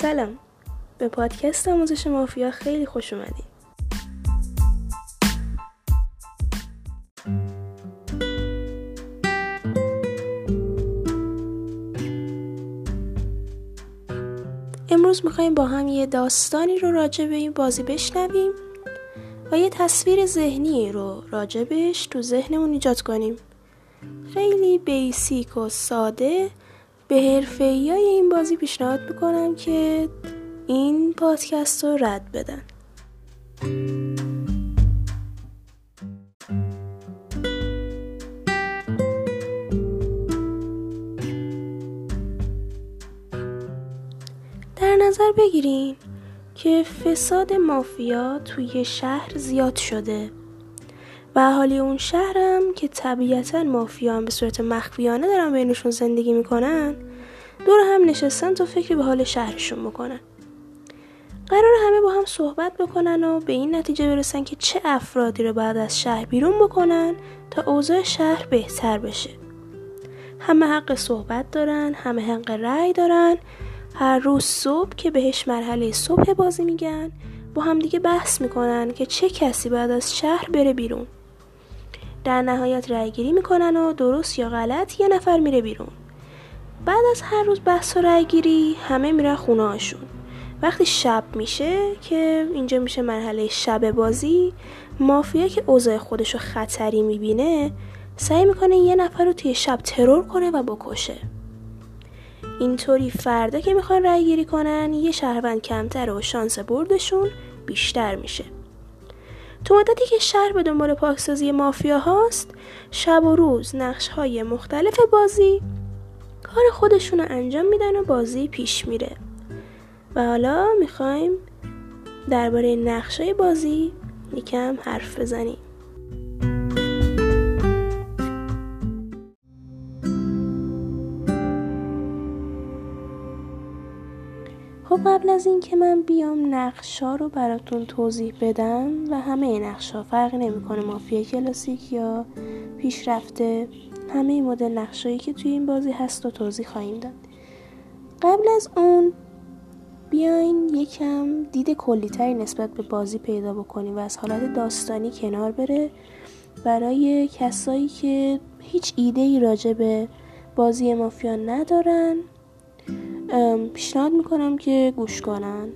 سلام. به پادکست آموزش مافیا خیلی خوش اومدید امروز می‌خوایم با هم یه داستانی رو راجع به این بازی بشنویم و یه تصویر ذهنی رو راجبش تو ذهنمون ایجاد کنیم. خیلی بیسیک و ساده به حرفه این بازی پیشنهاد می‌کنم که این پادکست رو رد بدن. در نظر بگیرین که فساد مافیا توی شهر زیاد شده. و اهالی اون شهرم که طبیعتا مافیا به صورت مخفیانه دارن بینشون زندگی می‌کنن دور هم نشستن تا فکری به حال شهرشون بکنن. قرار همه با هم صحبت بکنن و به این نتیجه برسن که چه افرادی رو بعد از شهر بیرون بکنن تا اوضاع شهر بهتر بشه. همه حق صحبت دارن همه حق رأی دارن. هر روز صبح که بهش مرحله صبح بازی میگن با همدیگه بحث می‌کنن که چه کسی بعد از شهر بره بیرون. در نهایت رأی گیری می‌کنن و درست یا غلط یه نفر میره بیرون. بعد از هر روز بحث و رأی گیری همه میرن خونه هاشون وقتی شب میشه که اینجا میشه مرحله شب بازی مافیا که اوضاع خودش رو خطری می‌بینه سعی می‌کنه یه نفر رو توی شب ترور کنه و بکشه. اینطوری فردا که می‌خوان رأی گیری کنن یه شهروند کمتر و شانس بردشون بیشتر میشه. تو مدتی که شهر به دنبال پاکسازی مافیا هاست شب و روز نقش های مختلف بازی کار خودشون رو انجام میدن و بازی پیش میره. و حالا می‌خوایم درباره نقش های بازی یکم حرف بزنیم. خب قبل از اینکه من بیام نقشا رو براتون توضیح بدم و همه نقشا. فرقی نمی‌کنه مافیا کلاسیک یا پیشرفته همه مدل نقشایی که توی این بازی هست و توضیح خواهیم داد. قبل از اون بیاین یکم دید کلیتری نسبت به بازی پیدا بکنیم و از حالت داستانی کنار بره. برای کسایی که هیچ ایده ای راجع به بازی مافیا ندارن پیشنهاد می‌کنم که گوش کنن.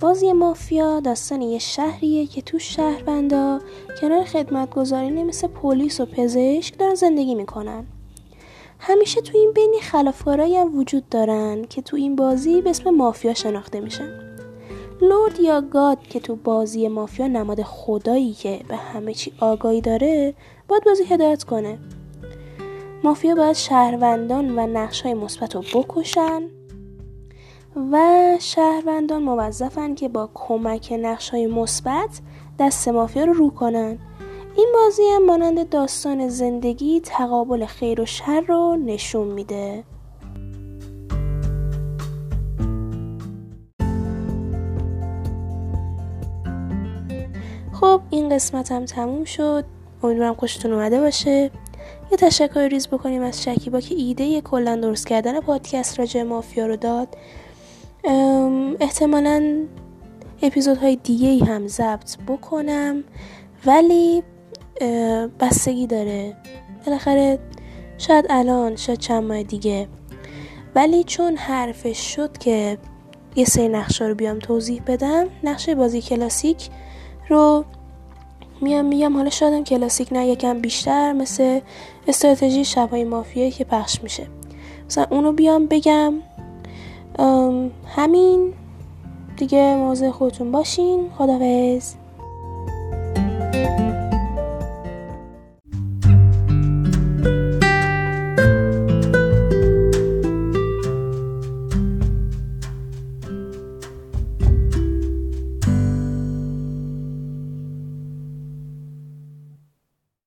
بازی مافیا داستان یه شهریه که تو شهروندا کنار خدمتگذاری مثل پلیس و پزشک دارن زندگی می‌کنن. همیشه تو این بینی خلافکارایی هم وجود دارن که تو این بازی به اسم مافیا شناخته میشن. لورد یا گاد که تو بازی مافیا نماد خدایی که به همه چی آگاهی داره باید بازی هدایت کنه. مافیا باید شهروندان و نقش های مثبت رو بکشن و شهروندان موظفن که با کمک نقش های مثبت دست مافیا رو رو کنن. این بازی هم مانند داستان زندگی تقابل خیر و شر رو نشون میده. خب این قسمت هم تموم شد. امیدوارم خوشتون اومده باشه. یه تشکر ریز بکنیم از شکیبا که ایده کلا درست کردن پادکست راجع مافیا رو داد. احتمالا اپیزودهای دیگه هم ضبط بکنم. ولی بستگی داره. بالاخره شاید الان شاید چند ماه دیگه. ولی چون حرفش شد که یه سری نقشه رو بیام توضیح بدم نقشه بازی کلاسیک رو میام میگم. حالا شادم کلاسیک نه یکم بیشتر مثل استراتژی شبهای مافیایی که پخش میشه. مثلا اونو بیام بگم. همین. دیگه موضوع خودتون باشین. خدافز